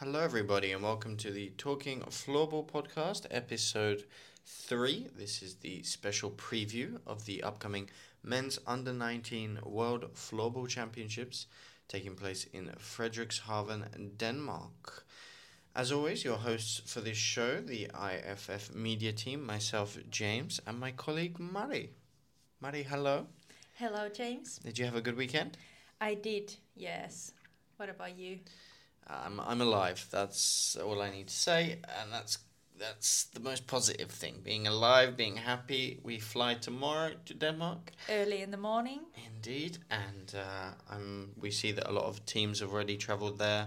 Hello, everybody, and welcome to the Talking Floorball podcast, episode three. This is the special preview of the upcoming Men's Under 19 World Floorball Championships taking place in Frederikshavn, Denmark. As always, your hosts for this show, the IFF media team, myself, James, and my colleague, Mari. Mari, hello. Hello, James. Did you have a good weekend? I did, yes. What about you? I'm, I'm alive. That's all I need to say, and that's that's the most positive thing. Being alive, being happy. We fly tomorrow to Denmark. Early in the morning. Indeed, and uh, I'm. We see that a lot of teams have already travelled there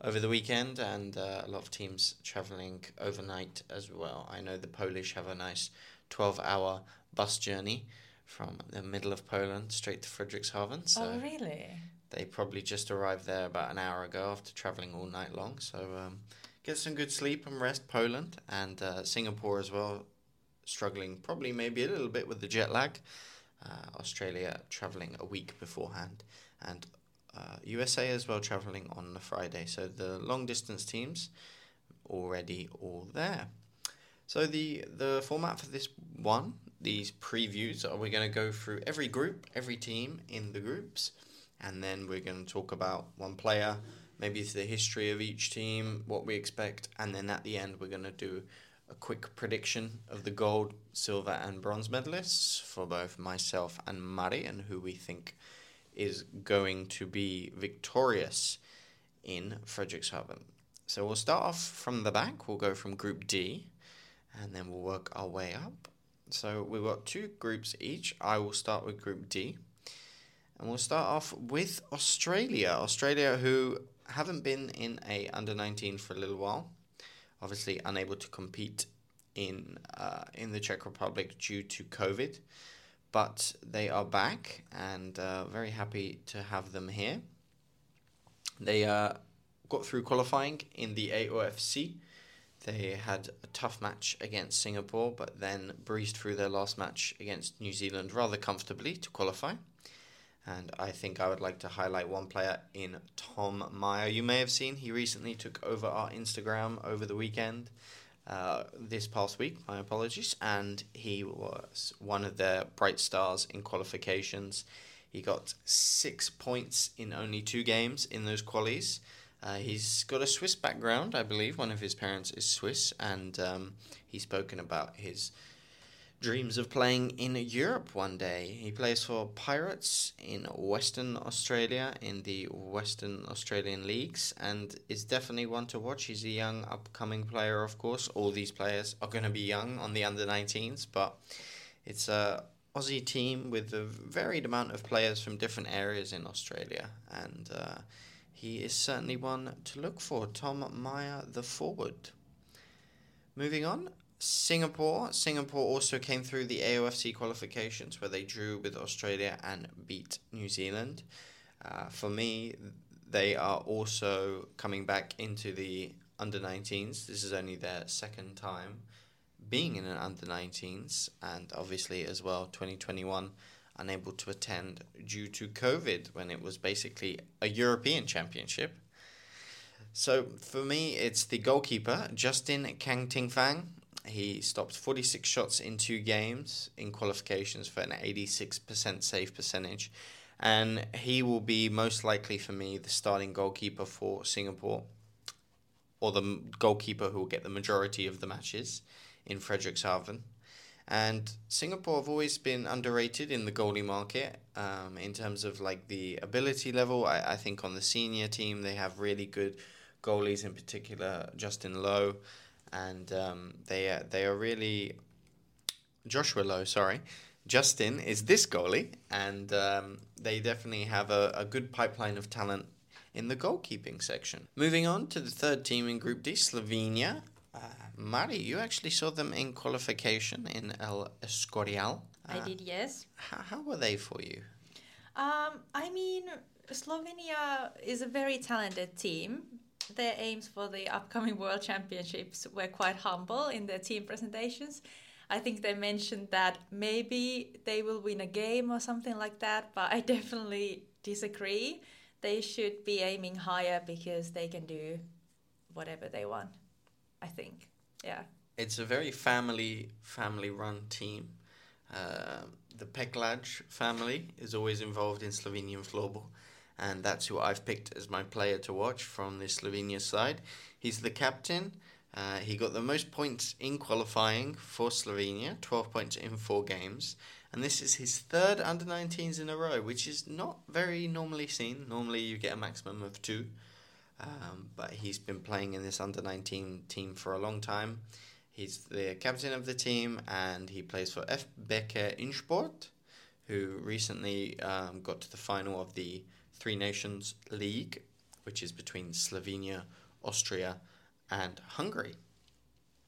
over the weekend, and uh, a lot of teams travelling overnight as well. I know the Polish have a nice twelve-hour bus journey from the middle of Poland straight to Frederikshavn. So oh, really? They probably just arrived there about an hour ago after travelling all night long. So um, get some good sleep and rest. Poland and uh, Singapore as well, struggling probably maybe a little bit with the jet lag. Uh, Australia travelling a week beforehand, and uh, USA as well travelling on the Friday. So the long distance teams already all there. So the the format for this one, these previews, are we going to go through every group, every team in the groups, and then we're going to talk about one player, maybe the history of each team, what we expect, and then at the end we're going to do a quick prediction of the gold, silver, and bronze medalists for both myself and Mari, and who we think is going to be victorious in Frederikshavn. So we'll start off from the back. We'll go from Group D, and then we'll work our way up. So we've got two groups each. I will start with Group D. And we'll start off with Australia. Australia, who haven't been in a under 19 for a little while, obviously unable to compete in uh, in the Czech Republic due to COVID, but they are back and uh, very happy to have them here. They uh, got through qualifying in the AOFC. They had a tough match against Singapore, but then breezed through their last match against New Zealand rather comfortably to qualify. And I think I would like to highlight one player in Tom Meyer. You may have seen he recently took over our Instagram over the weekend, uh, this past week. My apologies. And he was one of the bright stars in qualifications. He got six points in only two games in those qualies. Uh, he's got a Swiss background, I believe. One of his parents is Swiss, and um, he's spoken about his dreams of playing in Europe one day. He plays for Pirates in Western Australia in the Western Australian leagues and is definitely one to watch. He's a young upcoming player, of course. All these players are going to be young on the under 19s, but it's a Aussie team with a varied amount of players from different areas in Australia and uh, he is certainly one to look for. Tom Meyer, the forward. Moving on, Singapore. Singapore also came through the AOFC qualifications where they drew with Australia and beat New Zealand. Uh, for me, they are also coming back into the under 19s. This is only their second time being in an under 19s, and obviously, as well, 2021 unable to attend due to COVID when it was basically a European championship. So for me, it's the goalkeeper, Justin Kang Ting Fang. He stopped 46 shots in two games in qualifications for an 86% save percentage. And he will be most likely for me the starting goalkeeper for Singapore, or the goalkeeper who will get the majority of the matches in Frederikshavn. And Singapore have always been underrated in the goalie market um, in terms of like the ability level. I, I think on the senior team they have really good goalies, in particular Justin Lowe and um, they are, they are really Joshua Lowe. Sorry, Justin is this goalie, and um, they definitely have a, a good pipeline of talent in the goalkeeping section. Moving on to the third team in Group D, Slovenia. Uh, Mari, you actually saw them in qualification in El Escorial. Uh, I did, yes. How, how were they for you? Um, I mean, Slovenia is a very talented team, their aims for the upcoming World Championships were quite humble in their team presentations. I think they mentioned that maybe they will win a game or something like that, but I definitely disagree. They should be aiming higher because they can do whatever they want. I think, yeah. It's a very family family run team. Uh, the Peklaj family is always involved in Slovenian floorball, and that's who I've picked as my player to watch from the Slovenia side. He's the captain. Uh, he got the most points in qualifying for Slovenia, 12 points in four games. And this is his third under 19s in a row, which is not very normally seen. Normally, you get a maximum of two. Um, but he's been playing in this under 19 team for a long time. He's the captain of the team and he plays for F. Becker Insport, who recently um, got to the final of the Three Nations League, which is between Slovenia, Austria, and Hungary.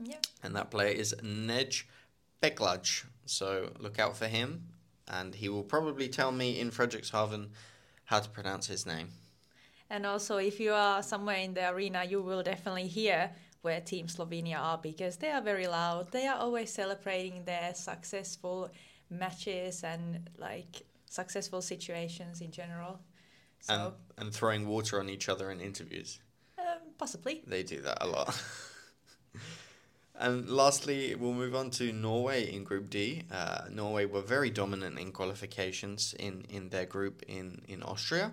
Yeah. And that player is Nej Peklaj. So look out for him, and he will probably tell me in Frederikshavn how to pronounce his name. And also, if you are somewhere in the arena, you will definitely hear where Team Slovenia are because they are very loud. They are always celebrating their successful matches and like successful situations in general. So, And, and throwing water on each other in interviews. um, possibly. They do that a lot. and lastly, we'll move on to Norway in Group D. Uh, Norway were very dominant in qualifications in, in their group in, in Austria.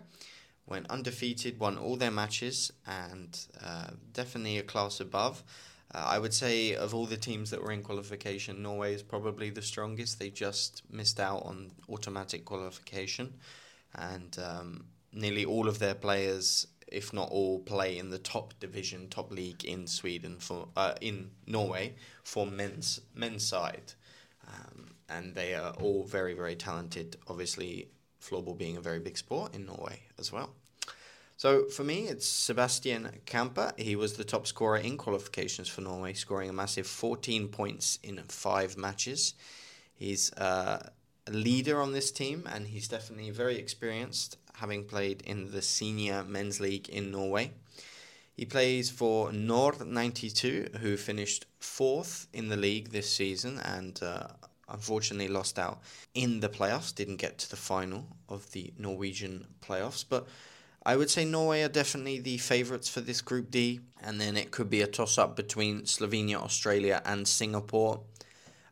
Went undefeated, won all their matches, and uh, definitely a class above. Uh, I would say of all the teams that were in qualification, Norway is probably the strongest. They just missed out on automatic qualification, and um, nearly all of their players if not all, play in the top division, top league in Sweden for uh, in Norway for men's men's side, um, and they are all very very talented. Obviously, floorball being a very big sport in Norway as well. So for me, it's Sebastian Kamper. He was the top scorer in qualifications for Norway, scoring a massive 14 points in five matches. He's uh, a leader on this team, and he's definitely very experienced having played in the senior men's league in Norway. He plays for Nord 92, who finished fourth in the league this season and uh, unfortunately lost out in the playoffs, didn't get to the final of the Norwegian playoffs. But I would say Norway are definitely the favourites for this Group D, and then it could be a toss up between Slovenia, Australia, and Singapore.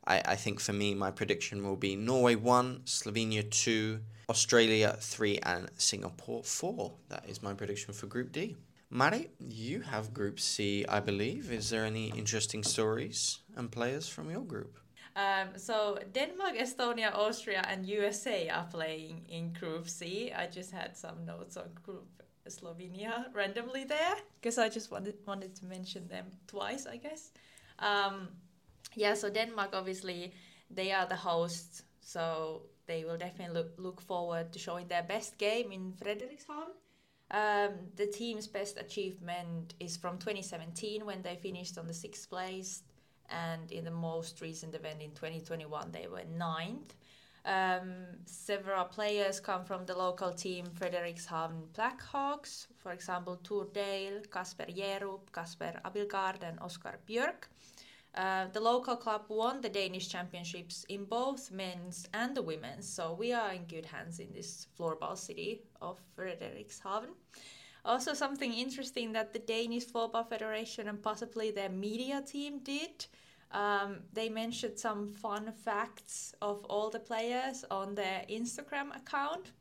I, I think for me, my prediction will be Norway 1, Slovenia 2, Australia 3 and Singapore 4. That is my prediction for Group D. Mari, you have Group C, I believe. Is there any interesting stories and players from your group? Um, so Denmark, Estonia, Austria, and USA are playing in Group C. I just had some notes on Group Slovenia randomly there because I just wanted wanted to mention them twice, I guess. Um, yeah, so Denmark obviously they are the hosts, so they will definitely look, look forward to showing their best game in Frederikshavn. Um, the team's best achievement is from 2017 when they finished on the sixth place, and in the most recent event in 2021 they were ninth. Um, several players come from the local team Frederikshavn Blackhawks, for example Tur Dale, Kasper Jerup, Kasper Abildgaard, and Oskar Björk. Uh, the local club won the Danish championships in both men's and the women's, so we are in good hands in this floorball city of Frederikshavn. Also, something interesting that the Danish Floorball Federation and possibly their media team did. Um, they mentioned some fun facts of all the players on their Instagram account.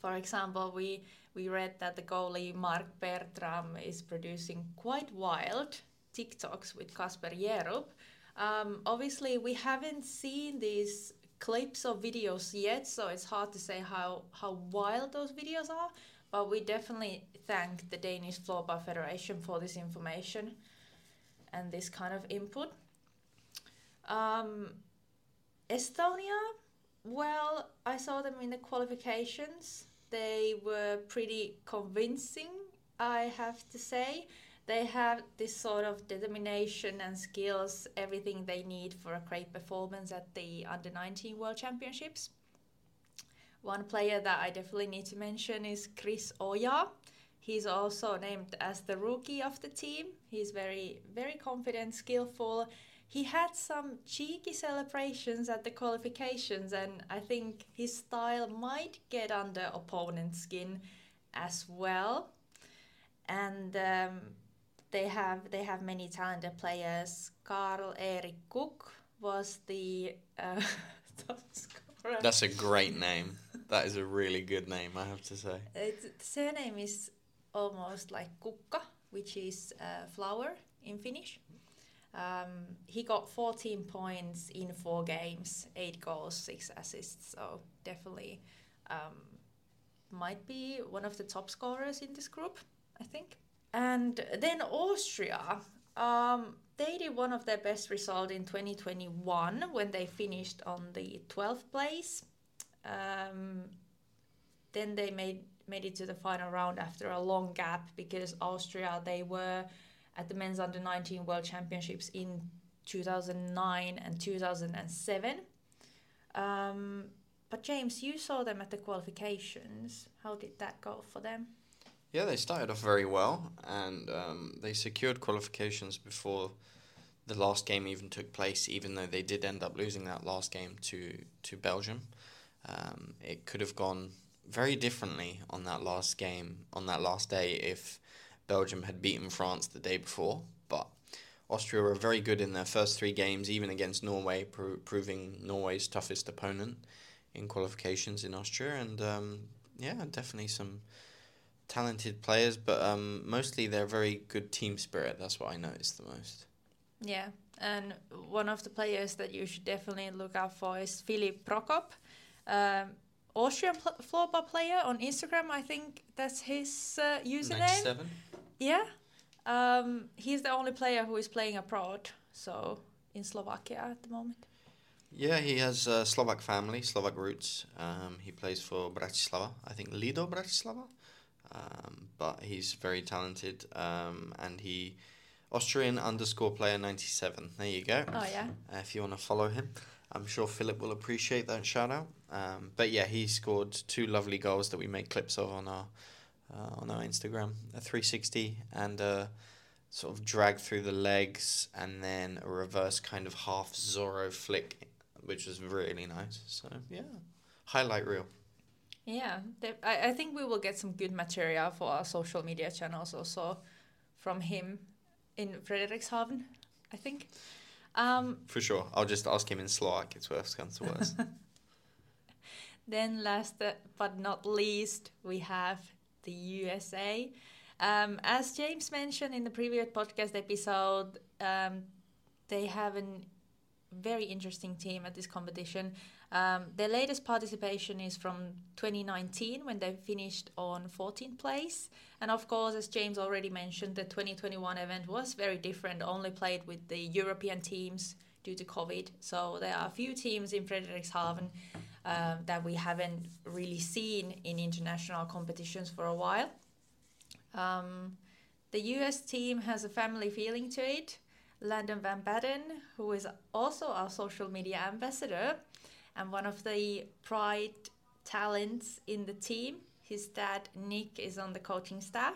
For example, we we read that the goalie Mark Bertram is producing quite wild TikToks with Kasper Jerup. Um, obviously, we haven't seen these clips or videos yet, so it's hard to say how, how wild those videos are. But we definitely thank the Danish Floorball Federation for this information and this kind of input. Um, Estonia, well, I saw them in the qualifications. They were pretty convincing, I have to say they have this sort of determination and skills, everything they need for a great performance at the Under 19 World Championships. One player that I definitely need to mention is Chris Oya. He's also named as the rookie of the team. He's very, very confident, skillful. He had some cheeky celebrations at the qualifications, and I think his style might get under opponent's skin as well. And um, they have they have many talented players. Karl Erik Kukk was the uh, top scorer. That's a great name. That is a really good name, I have to say. It's, the surname is almost like kukka, which is uh, flower in Finnish. Um, he got 14 points in four games, eight goals, six assists. So definitely um, might be one of the top scorers in this group, I think. And then Austria, um, they did one of their best results in 2021 when they finished on the 12th place. Um, then they made made it to the final round after a long gap because Austria they were at the men's under 19 world championships in 2009 and 2007. Um, but James, you saw them at the qualifications. How did that go for them? Yeah, they started off very well, and um, they secured qualifications before the last game even took place. Even though they did end up losing that last game to to Belgium, um, it could have gone very differently on that last game on that last day if Belgium had beaten France the day before. But Austria were very good in their first three games, even against Norway, pro- proving Norway's toughest opponent in qualifications in Austria, and um, yeah, definitely some talented players, but um, mostly they're very good team spirit. That's what I noticed the most. Yeah, and one of the players that you should definitely look out for is Filip Prokop, um, Austrian pl- floorball player on Instagram. I think that's his uh, username. Ninety-seven. Yeah, um, he's the only player who is playing abroad, so in Slovakia at the moment. Yeah, he has a Slovak family, Slovak roots. Um, he plays for Bratislava, I think Lido Bratislava. Um, but he's very talented, um, and he Austrian underscore player ninety seven. There you go. Oh yeah. Uh, if you want to follow him, I'm sure Philip will appreciate that shout out. Um, but yeah, he scored two lovely goals that we made clips of on our uh, on our Instagram. A three sixty and a sort of drag through the legs, and then a reverse kind of half Zorro flick, which was really nice. So yeah, highlight reel. Yeah, I, I think we will get some good material for our social media channels also from him in Frederikshavn, I think. Um, For sure. I'll just ask him in Slovak. It's worse comes to worse. then, last uh, but not least, we have the USA. Um, as James mentioned in the previous podcast episode, um, they have a very interesting team at this competition. Um, their latest participation is from 2019 when they finished on 14th place. And of course, as James already mentioned, the 2021 event was very different, only played with the European teams due to COVID. So there are a few teams in Frederikshavn um, that we haven't really seen in international competitions for a while. Um, the US team has a family feeling to it. Landon Van Baden, who is also our social media ambassador, and one of the pride talents in the team. His dad, Nick, is on the coaching staff.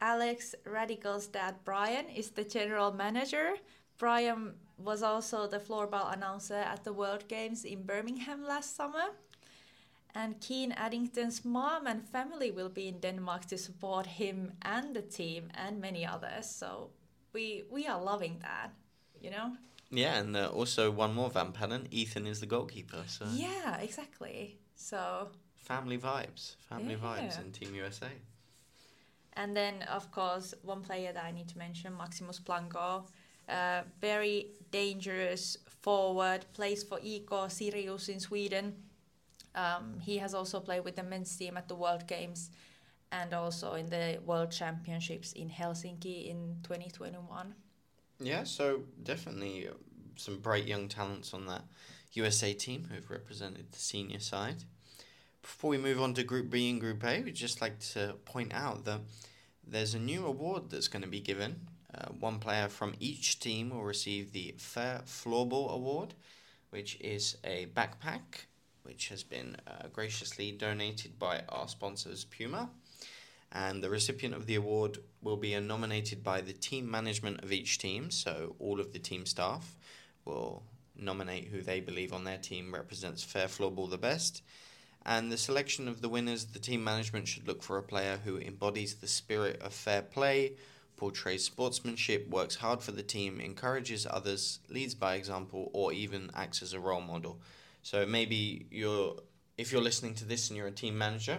Alex Radical's dad, Brian, is the general manager. Brian was also the floorball announcer at the World Games in Birmingham last summer. And Keen Addington's mom and family will be in Denmark to support him and the team and many others. So we we are loving that, you know. Yeah, and uh, also one more Van Pannen. Ethan is the goalkeeper. So Yeah, exactly. So family vibes. Family vibes in Team USA. And then, of course, one player that I need to mention, Maximus Blanco. Uh, very dangerous forward, plays for IK Sirius in Sweden. Um, he has also played with the men's team at the World Games and also in the World Championships in Helsinki in 2021. Yeah, so definitely uh, some bright young talents on that USA team who've represented the senior side. Before we move on to Group B and Group A, we'd just like to point out that there's a new award that's going to be given. Uh, one player from each team will receive the Fair Floorball Award, which is a backpack which has been uh, graciously donated by our sponsors Puma. And the recipient of the award will be nominated by the team management of each team. So all of the team staff will nominate who they believe on their team represents fair floorball the best. And the selection of the winners, the team management should look for a player who embodies the spirit of fair play, portrays sportsmanship, works hard for the team, encourages others, leads by example, or even acts as a role model. So maybe you're if you're listening to this and you're a team manager,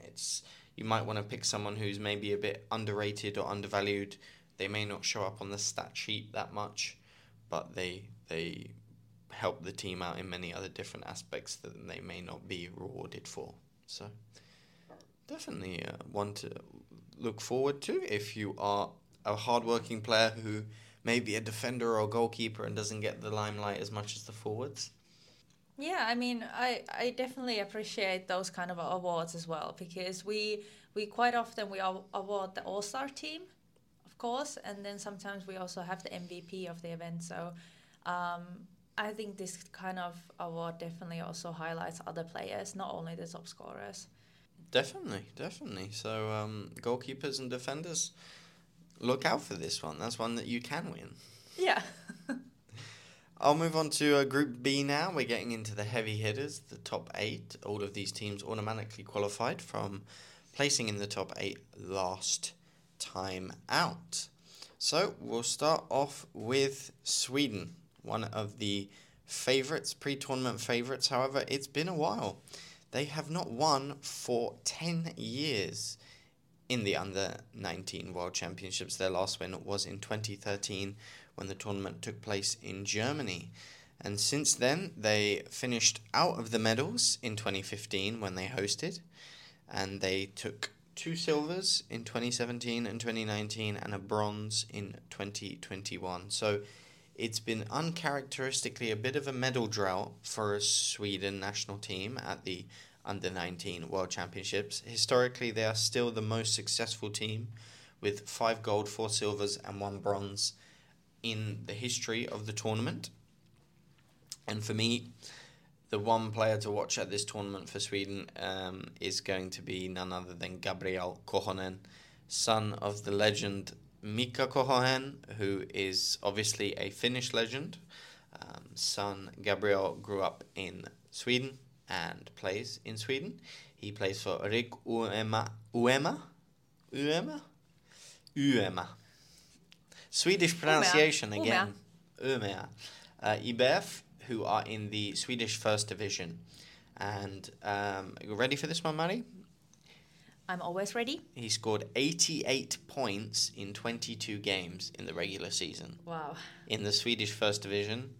it's you might want to pick someone who's maybe a bit underrated or undervalued. They may not show up on the stat sheet that much, but they they help the team out in many other different aspects that they may not be rewarded for. So definitely uh, one to look forward to if you are a hardworking player who may be a defender or goalkeeper and doesn't get the limelight as much as the forwards. Yeah, I mean, I, I definitely appreciate those kind of awards as well because we we quite often we award the All Star team, of course, and then sometimes we also have the MVP of the event. So um, I think this kind of award definitely also highlights other players, not only the top scorers. Definitely, definitely. So um, goalkeepers and defenders, look out for this one. That's one that you can win. Yeah. I'll move on to uh, Group B now. We're getting into the heavy hitters, the top eight. All of these teams automatically qualified from placing in the top eight last time out. So we'll start off with Sweden, one of the favourites, pre tournament favourites. However, it's been a while. They have not won for 10 years in the under 19 World Championships. Their last win was in 2013 when the tournament took place in Germany. And since then, they finished out of the medals in 2015 when they hosted, and they took two silvers in 2017 and 2019 and a bronze in 2021. So it's been uncharacteristically a bit of a medal drought for a Sweden national team at the under 19 World Championships. Historically, they are still the most successful team with five gold, four silvers, and one bronze in the history of the tournament. And for me, the one player to watch at this tournament for Sweden um, is going to be none other than Gabriel Kohonen, son of the legend Mika Kohonen, who is obviously a Finnish legend. Um, son Gabriel grew up in Sweden and plays in Sweden. He plays for RIK Uema. Uema? Uema? Uema. Swedish pronunciation Umea. again. Umea. Uh, IBF, who are in the Swedish First Division. And um, you ready for this one, Mari? I'm always ready. He scored 88 points in 22 games in the regular season. Wow. In the Swedish First Division.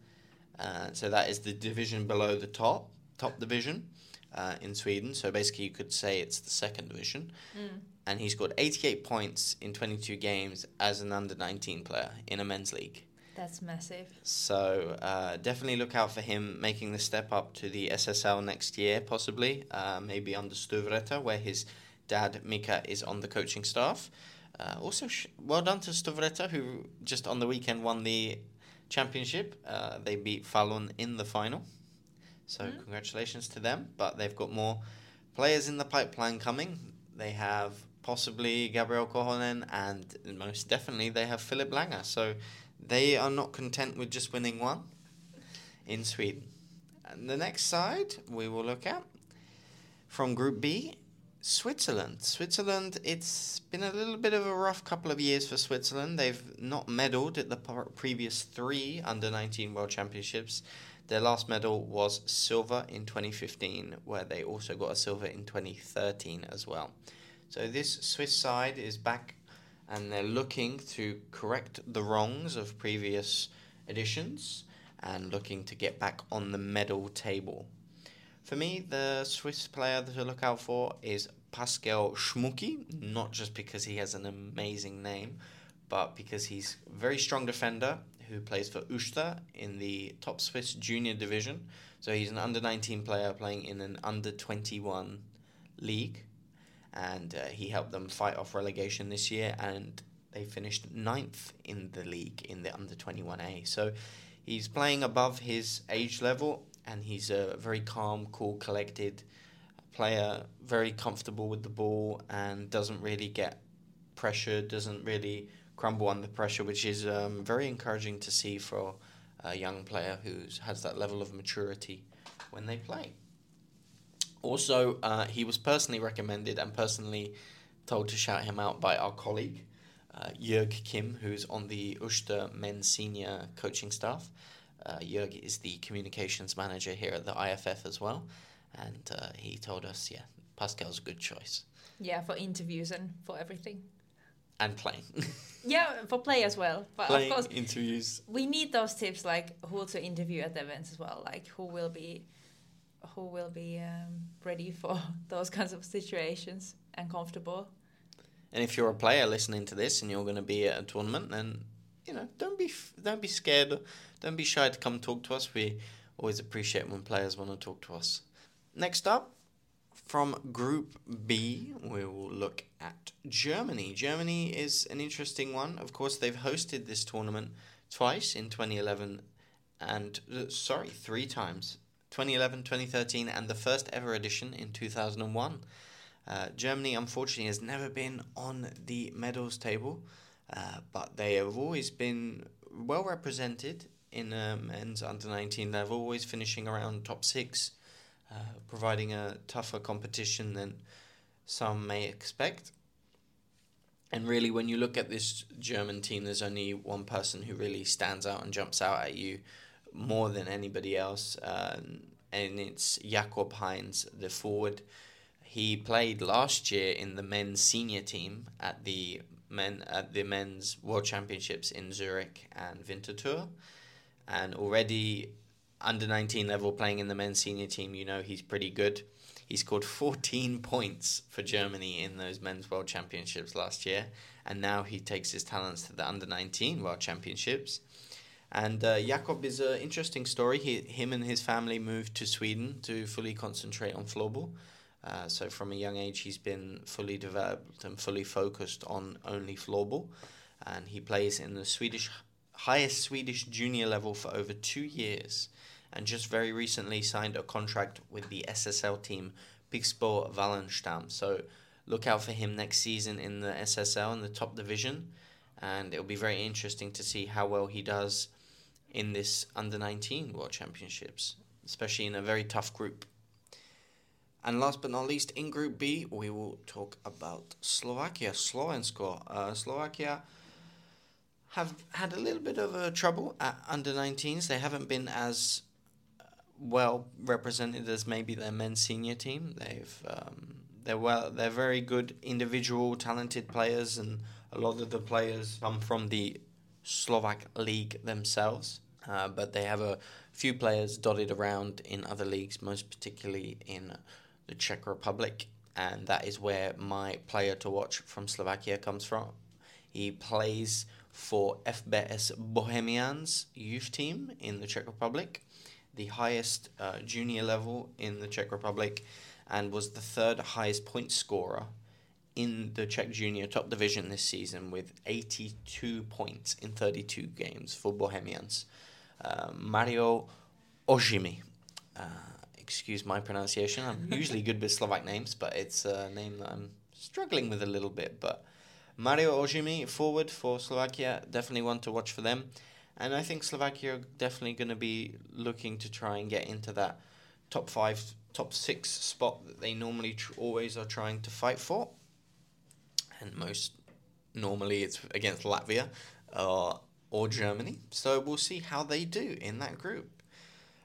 Uh, so that is the division below the top, top division uh, in Sweden. So basically, you could say it's the second division. Mm and he scored 88 points in 22 games as an under 19 player in a men's league. That's massive. So uh, definitely look out for him making the step up to the SSL next year, possibly, uh, maybe under Storvreta, where his dad Mika is on the coaching staff. Uh, also, sh- well done to Storvreta, who just on the weekend won the championship. Uh, they beat Falun in the final. So mm. congratulations to them. But they've got more players in the pipeline coming. They have possibly Gabriel Kohonen, and most definitely they have Philip Langer. So they are not content with just winning one in Sweden. And the next side we will look at from Group B, Switzerland. Switzerland, it's been a little bit of a rough couple of years for Switzerland. They've not medalled at the previous three under 19 World Championships. Their last medal was silver in 2015, where they also got a silver in 2013 as well. So this Swiss side is back and they're looking to correct the wrongs of previous editions and looking to get back on the medal table. For me, the Swiss player to look out for is Pascal Schmucki, not just because he has an amazing name, but because he's a very strong defender who plays for Uster in the top Swiss junior division. So he's an under 19 player playing in an under 21 league and uh, he helped them fight off relegation this year, and they finished ninth in the league in the under 21A. So he's playing above his age level, and he's a very calm, cool, collected player, very comfortable with the ball, and doesn't really get pressure, doesn't really crumble under pressure, which is um, very encouraging to see for a young player who has that level of maturity when they play. Also, uh, he was personally recommended and personally told to shout him out by our colleague, uh, Jörg Kim, who's on the Uster men's senior coaching staff. Uh, Jörg is the communications manager here at the IFF as well, and uh, he told us, yeah, Pascal's a good choice. Yeah, for interviews and for everything. And playing. yeah, for play as well. But playing, of course, interviews. We need those tips, like who to interview at the events as well, like who will be, who will be um, ready for those kinds of situations and comfortable. And if you're a player listening to this and you're going to be at a tournament, then you know don't be don't be scared, don't be shy to come talk to us. We always appreciate when players want to talk to us. Next up, from Group B, we will look at Germany. Germany is an interesting one. Of course, they've hosted this tournament twice in 2011 and, uh, sorry, three times 2011, 2013, and the first ever edition in 2001. Uh, Germany, unfortunately, has never been on the medals table, uh, but they have always been well represented in uh, men's under 19 level, always finishing around top six, uh, providing a tougher competition than some may expect. And really, when you look at this German team, there's only one person who really stands out and jumps out at you more than anybody else, uh, and it's Jakob Heinz, the forward he played last year in the men's senior team at the men at the men's world championships in Zurich and Winterthur, and already under 19 level playing in the men's senior team, you know he's pretty good. He scored 14 points for Germany in those men's world championships last year, and now he takes his talents to the under 19 world championships. And uh, Jakob is an interesting story. He, him and his family moved to Sweden to fully concentrate on floorball. Uh, so from a young age, he's been fully developed and fully focused on only floorball, and he plays in the Swedish highest Swedish junior level for over two years, and just very recently signed a contract with the SSL team Pixbo Wallenstam. So look out for him next season in the SSL in the top division, and it'll be very interesting to see how well he does in this under 19 World Championships, especially in a very tough group. And last but not least, in Group B, we will talk about Slovakia, Slovensko. Uh, Slovakia have had a little bit of a trouble at under 19s. They haven't been as well represented as maybe their men's senior team. They've um, they're well they're very good individual talented players, and a lot of the players come from the Slovak league themselves. Uh, but they have a few players dotted around in other leagues, most particularly in the Czech Republic, and that is where my player to watch from Slovakia comes from. He plays for FBS Bohemians youth team in the Czech Republic, the highest uh, junior level in the Czech Republic, and was the third highest point scorer in the Czech junior top division this season with 82 points in 32 games for Bohemians. Uh, Mario Ojimi. Uh, excuse my pronunciation. I'm usually good with Slovak names, but it's a name that I'm struggling with a little bit. But Mario Ojimi, forward for Slovakia, definitely one to watch for them. And I think Slovakia are definitely going to be looking to try and get into that top five, top six spot that they normally tr- always are trying to fight for. And most normally it's against Latvia uh, or Germany. So we'll see how they do in that group.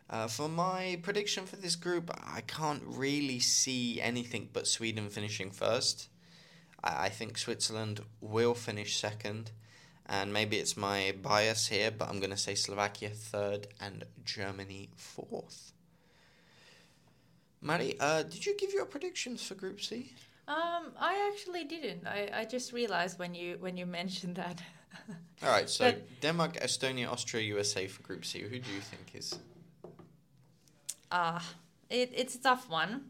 Uh, for my prediction for this group, I can't really see anything but Sweden finishing first. I, I think Switzerland will finish second, and maybe it's my bias here, but I'm going to say Slovakia third and Germany fourth. Mari, uh, did you give your predictions for Group C? Um, I actually didn't. I, I just realized when you when you mentioned that. All right, so but, Denmark, Estonia, Austria, USA for Group C. Who do you think is? uh, it, it's a tough one.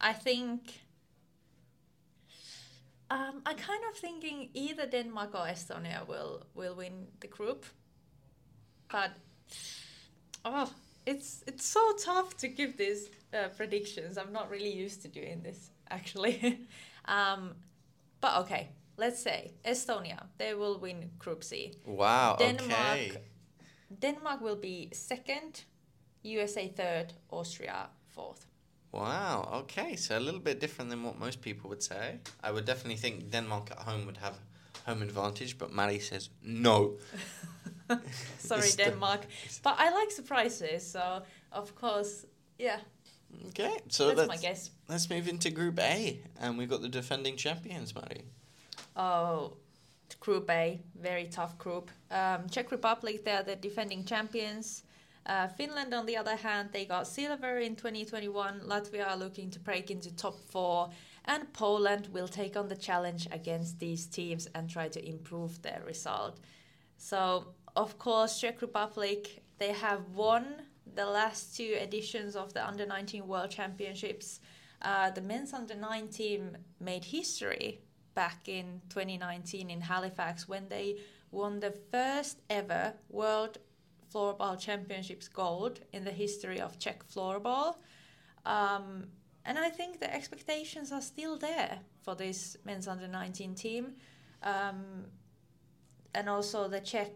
I think. Um, I'm kind of thinking either Denmark or Estonia will will win the group, but oh, it's it's so tough to give these uh, predictions. I'm not really used to doing this actually. um, but okay, let's say Estonia they will win Group C. Wow. Denmark, okay. Denmark will be second USA third, Austria fourth. Wow. Okay, so a little bit different than what most people would say. I would definitely think Denmark at home would have home advantage, but Mari says no. Sorry, It's the- Denmark. But I like surprises, so of course, yeah, Okay, so that's let's, my guess. let's move into Group A, and we've got the defending champions, Mari. Oh, Group A, very tough group. Um, Czech Republic, they're the defending champions. Uh, Finland, on the other hand, they got silver in 2021. Latvia are looking to break into top four. And Poland will take on the challenge against these teams and try to improve their result. So, of course, Czech Republic, they have won the last two editions of the Under 19 World Championships. Uh, the men's Under 9 team made history back in 2019 in Halifax when they won the first ever World Floorball Championships gold in the history of Czech floorball. Um, and I think the expectations are still there for this men's under 19 team. Um, and also the Czech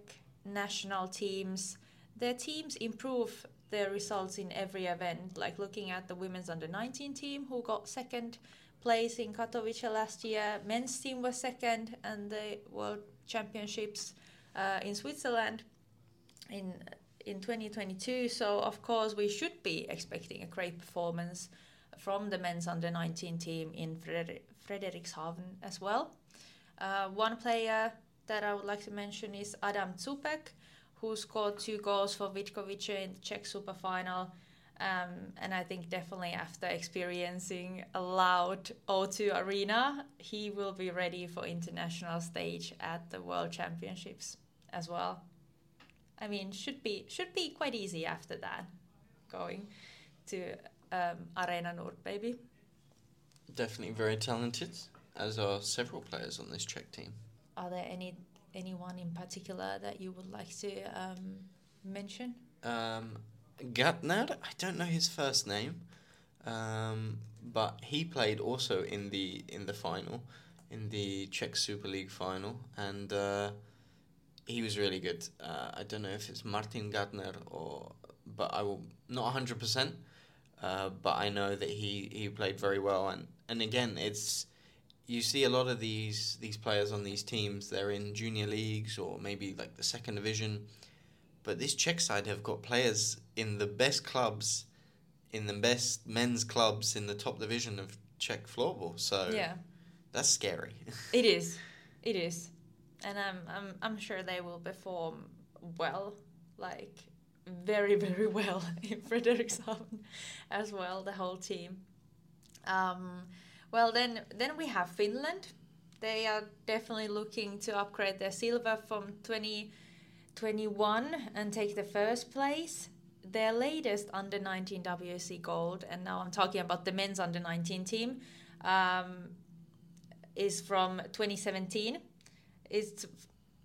national teams, their teams improve their results in every event. Like looking at the women's under 19 team who got second place in Katowice last year, men's team was second, and the World Championships uh, in Switzerland in in 2022. So of course we should be expecting a great performance from the men's under 19 team in Freder- Frederikshavn as well. Uh, one player that I would like to mention is Adam Zupek, who scored two goals for Vitkovice in the Czech Super Final. Um, and I think definitely after experiencing a loud O2 arena, he will be ready for international stage at the World Championships as well. I mean, should be should be quite easy after that, going to um, Arena Nordbaby. Definitely very talented, as are several players on this Czech team. Are there any anyone in particular that you would like to um, mention? Um, Gatner, I don't know his first name, um, but he played also in the in the final, in the Czech Super League final, and uh, he was really good. Uh, I don't know if it's Martin Gatner or, but I will not hundred percent. Uh, but I know that he, he played very well, and, and again, it's you see a lot of these these players on these teams. They're in junior leagues or maybe like the second division, but this Czech side have got players in the best clubs, in the best men's clubs in the top division of Czech floorball. So yeah, that's scary. it is, it is, and I'm I'm I'm sure they will perform well, like very very well in Frederikshavn as well. The whole team. Um, well, then then we have Finland. They are definitely looking to upgrade their silver from 2021 and take the first place. Their latest under 19 WC gold, and now I'm talking about the men's under 19 team, um, is from 2017. It's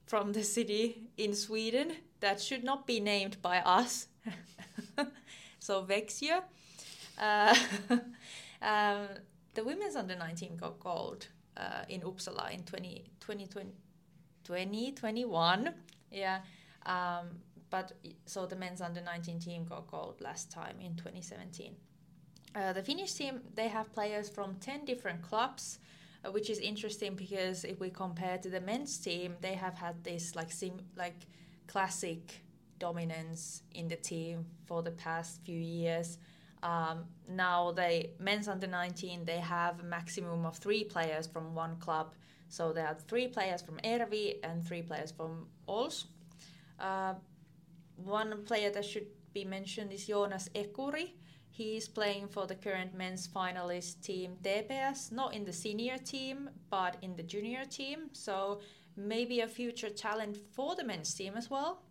from the city in Sweden that should not be named by us. so Växjö. Uh, um, the women's under 19 got gold uh, in Uppsala in 20, 2020, 2021. Yeah. Um, but so the men's under 19 team got gold last time in 2017. Uh, the Finnish team, they have players from 10 different clubs, uh, which is interesting because if we compare to the men's team, they have had this like sim like classic dominance in the team for the past few years. Um, now they men's under 19 they have a maximum of three players from one club. So there are three players from Ervi and three players from Ols uh, one player that should be mentioned is Jonas Ekuri he is playing for the current men's finalist team TPS not in the senior team but in the junior team so maybe a future talent for the men's team as well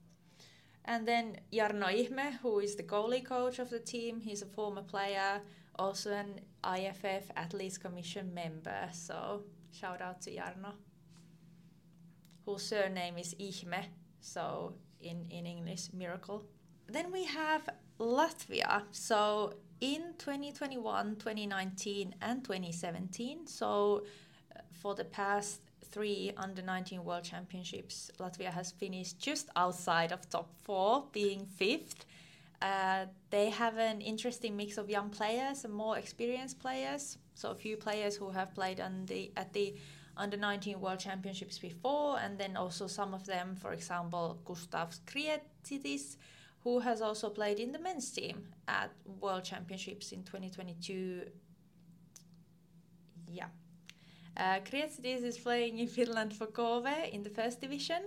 and then Jarno Ihme, who is the goalie coach of the team, he's a former player, also an IFF Athletes Commission member. So shout out to Jarno, whose surname is Ihme, so in, in English, miracle. Then we have Latvia. So in 2021, 2019, and 2017, so uh, for the past three under 19 world championships latvia has finished just outside of top four being fifth uh, they have an interesting mix of young players and more experienced players so a few players who have played on the at the under 19 World Championships before, and then also some of them, for example, Gustav Skrietsidis, who has also played in the men's team at World Championships in 2022. Yeah. Uh, is playing in Finland for Koovee in the first division,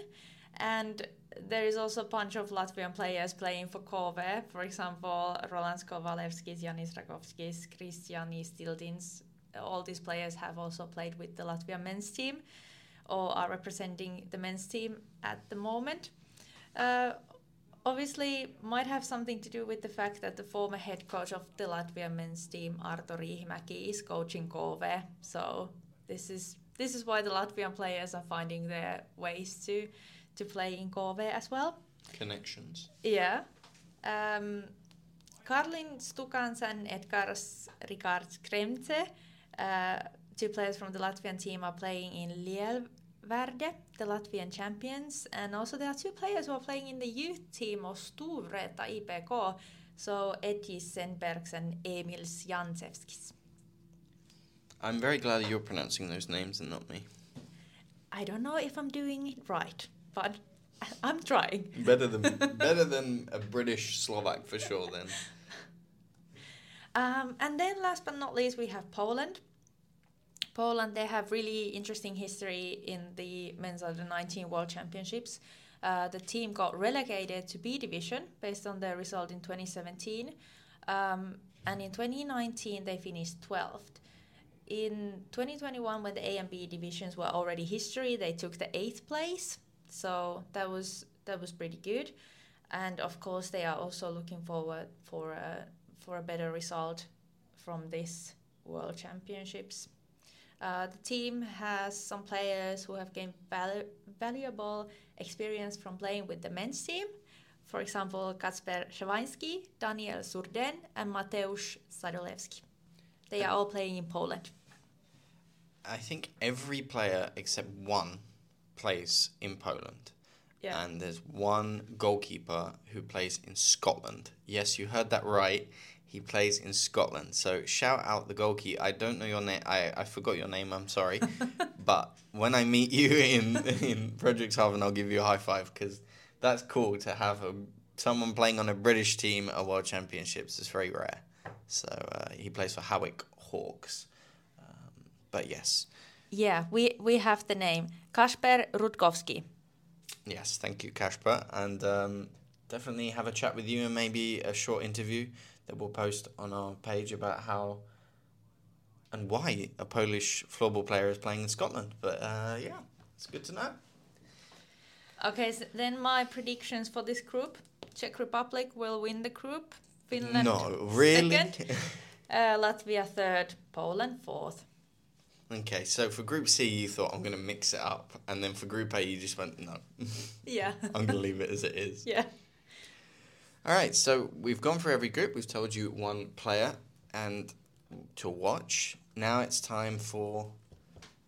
and there is also a bunch of Latvian players playing for Koovee. For example, Roland Kovalevskis, Janis Rakovskis, Kristianis Tildins. All these players have also played with the Latvian men's team or are representing the men's team at the moment. Uh, obviously, might have something to do with the fact that the former head coach of the Latvian men's team, Arto Riihimäki, is coaching Koovee. So this is this is why the Latvian players are finding their ways to to play in Koovee as well. Connections. Yeah. Um, Karlin Stukans and Edgars Ricard Kremce, uh, two players from the Latvian team, are playing in Lielvārde, the Latvian champions. And also there are two players who are playing in the youth team of Storvreta IBK, so Edis Senbergs and Emils Jantsevskis. I'm very glad you're pronouncing those names and not me. I don't know if I'm doing it right but I'm trying. Better than better than a British Slovak for sure. Then. Um, and then, last but not least, we have Poland. Poland, they have really interesting history in the men's under 19 World Championships. Uh, the team got relegated to B division based on their result in 2017, um, and in 2019 they finished 12th. In 2021, when the A and B divisions were already history, they took the eighth place. So that was that was pretty good, and of course they are also looking forward for a for a better result from this World Championships. Uh, the team has some players who have gained val- valuable experience from playing with the men's team. For example, Kacper Shawański, Daniel Surden, and Mateusz Sadolewski. They are all playing in Poland. I think every player except one plays in Poland. Yeah. And there's one goalkeeper who plays in Scotland. Yes, you heard that right. He plays in Scotland. So shout out the goalkeeper. I don't know your name. I, I forgot your name. I'm sorry. but when I meet you in in Frederikshavn, I'll give you a high five because that's cool to have a someone playing on a British team at World Championships. It's very rare. So uh, he plays for Hawick Hawks. Um, but yes, yeah, we, we have the name Kasper Rutkowski. Yes, thank you, Kasper. And um, definitely have a chat with you and maybe a short interview that we'll post on our page about how and why a Polish floorball player is playing in Scotland. But uh, yeah, it's good to know. Okay, so then my predictions for this group Czech Republic will win the group, Finland no, really? second, uh, Latvia third, Poland fourth. Okay, so for Group C, you thought I'm going to mix it up, and then for Group A, you just went no. Yeah. I'm going to leave it as it is. Yeah. All right, so we've gone through every group. We've told you one player and to watch. Now it's time for.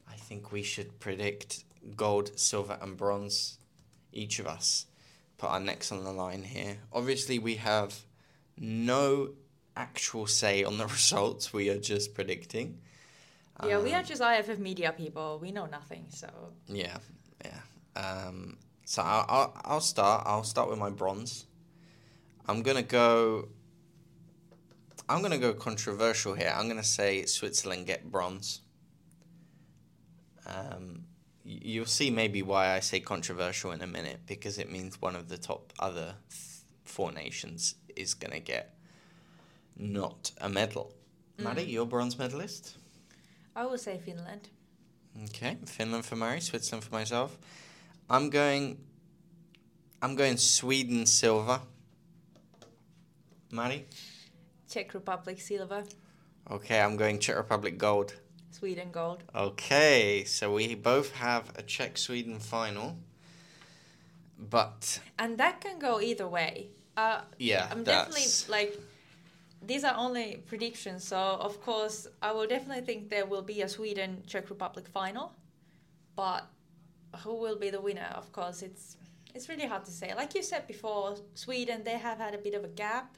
I think we should predict gold, silver, and bronze. Each of us put our necks on the line here. Obviously, we have no actual say on the results. We are just predicting. Yeah, um, we are um, just IFF media people. We know nothing, so. Yeah, yeah. Um, so I'll, I'll, I'll start. I'll start with my bronze. I'm gonna go. I'm gonna go controversial here. I'm gonna say Switzerland get bronze. Um, you'll see maybe why I say controversial in a minute because it means one of the top other four nations is gonna get not a medal. Mm. Maddie, you're bronze medalist. I will say Finland. Okay, Finland for Mari, Switzerland for myself. I'm going. I'm going Sweden silver. Mari. Czech Republic silver. Okay, I'm going Czech Republic gold. Sweden gold. Okay, so we both have a Czech Sweden final. But and that can go either way. Uh, yeah, I'm definitely like these are only predictions, so of course I will definitely think there will be a Sweden Czech Republic final, but who will be the winner? Of course, it's it's really hard to say. Like you said before, Sweden they have had a bit of a gap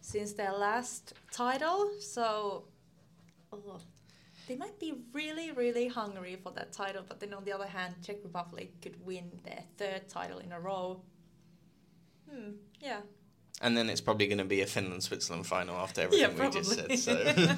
since their last title, so. Oh. they might be really, really hungry for that title, but then on the other hand, Czech Republic could win their third title in a row. Hmm, yeah. And then it's probably going to be a Finland Switzerland final after everything yeah, we just said. So.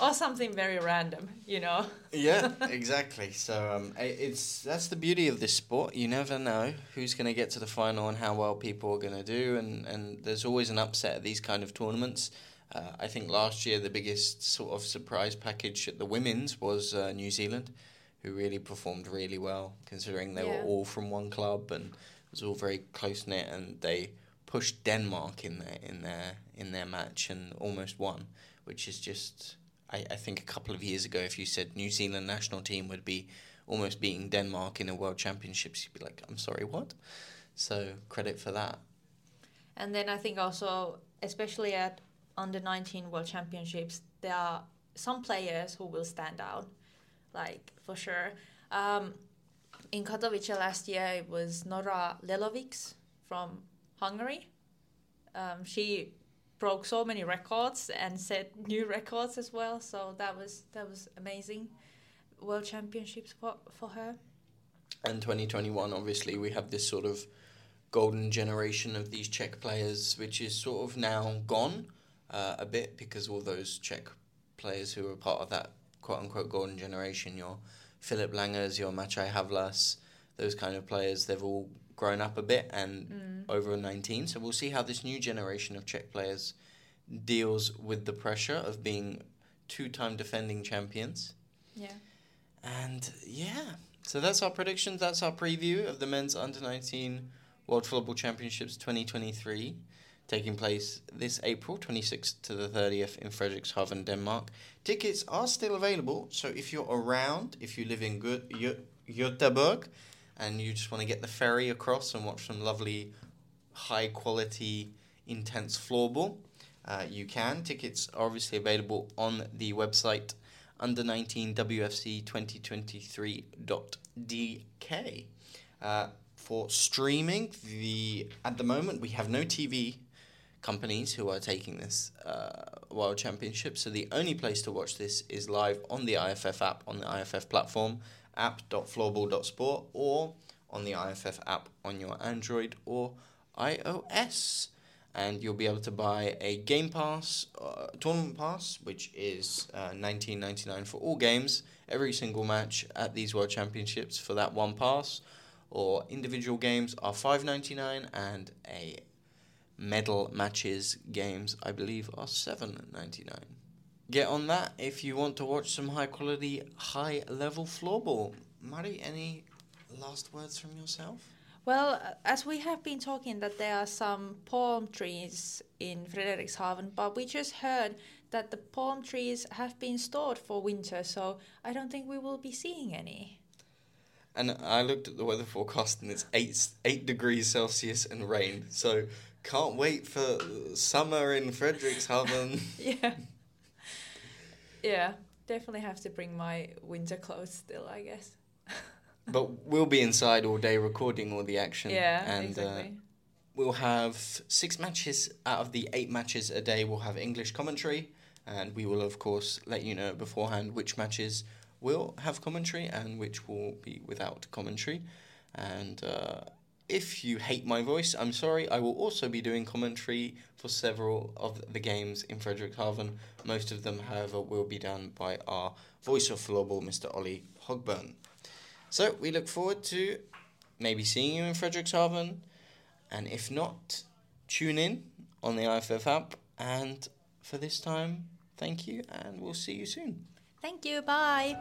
or something very random, you know. yeah, exactly. So um, it's that's the beauty of this sport. You never know who's going to get to the final and how well people are going to do, and and there's always an upset at these kind of tournaments. Uh, I think last year the biggest sort of surprise package at the women's was uh, New Zealand, who really performed really well considering they Yeah. were all from one club and it was all very close knit, and they pushed Denmark in their in their in their match and almost won, which is just I, I think a couple of years ago if you said New Zealand national team would be almost beating Denmark in a world championships you'd be like I'm sorry what so credit for that And then I think also, especially at under 19 World Championships, there are some players who will stand out, like for sure. Um, in Katowice last year, it was Nora Lelovics from Hungary. Um, she broke so many records and set new records as well. So that was that was amazing. World Championships for for her. and 2021 obviously we have this sort of golden generation of these Czech players which is sort of now gone uh, a bit because all those Czech players who were part of that quote unquote golden generation your Filip Langers your Maciej Havlas those kind of players they've all grown up a bit and mm. over 19 so we'll see how this new generation of Czech players deals with the pressure of being two-time defending champions Yeah. and yeah, so that's our predictions. That's our preview of the men's under 19 World Floorball Championships 2023, taking place this April 26th to the 30th in Frederikshavn, Denmark. Tickets are still available, so if you're around, if you live in Göteborg, and you just want to get the ferry across and watch some lovely, high quality, intense floorball, uh, you can. Tickets are obviously available on the website under 19 WFC 2023.dk. Uh, for streaming, the at the moment we have no TV companies who are taking this uh, World Championship, so the only place to watch this is live on the IFF app on the IFF platform app.floorball.sport or on the IFF app on your Android or iOS and you'll be able to buy a game pass, uh, tournament pass, which is uh, nineteen ninety nine for all games, every single match at these World Championships for that one pass, or individual games are five ninety nine, and a medal matches games I believe are seven ninety nine. Get on that if you want to watch some high quality, high level floorball. Mari, any last words from yourself? Well, as we have been talking that there are some palm trees in Frederikshavn, but we just heard that the palm trees have been stored for winter, so I don't think we will be seeing any. And I looked at the weather forecast and it's eight eight degrees Celsius and rain. So can't wait for summer in Frederikshavn. yeah. Yeah, definitely have to bring my winter clothes still, I guess. but we'll be inside all day recording all the action. Yeah, and, exactly. Uh, we'll have six matches out of the eight matches a day. We'll have English commentary, and we will of course let you know beforehand which matches will have commentary and which will be without commentary. And uh, if you hate my voice, I'm sorry. I will also be doing commentary for several of the games in Frederikshavn. Most of them, however, will be done by our voice of floorball, Mr. Ollie Hogburn. So we look forward to maybe seeing you in Frederikshavn, and if not, tune in on the IFF app. And for this time, thank you, and we'll see you soon. Thank you, bye.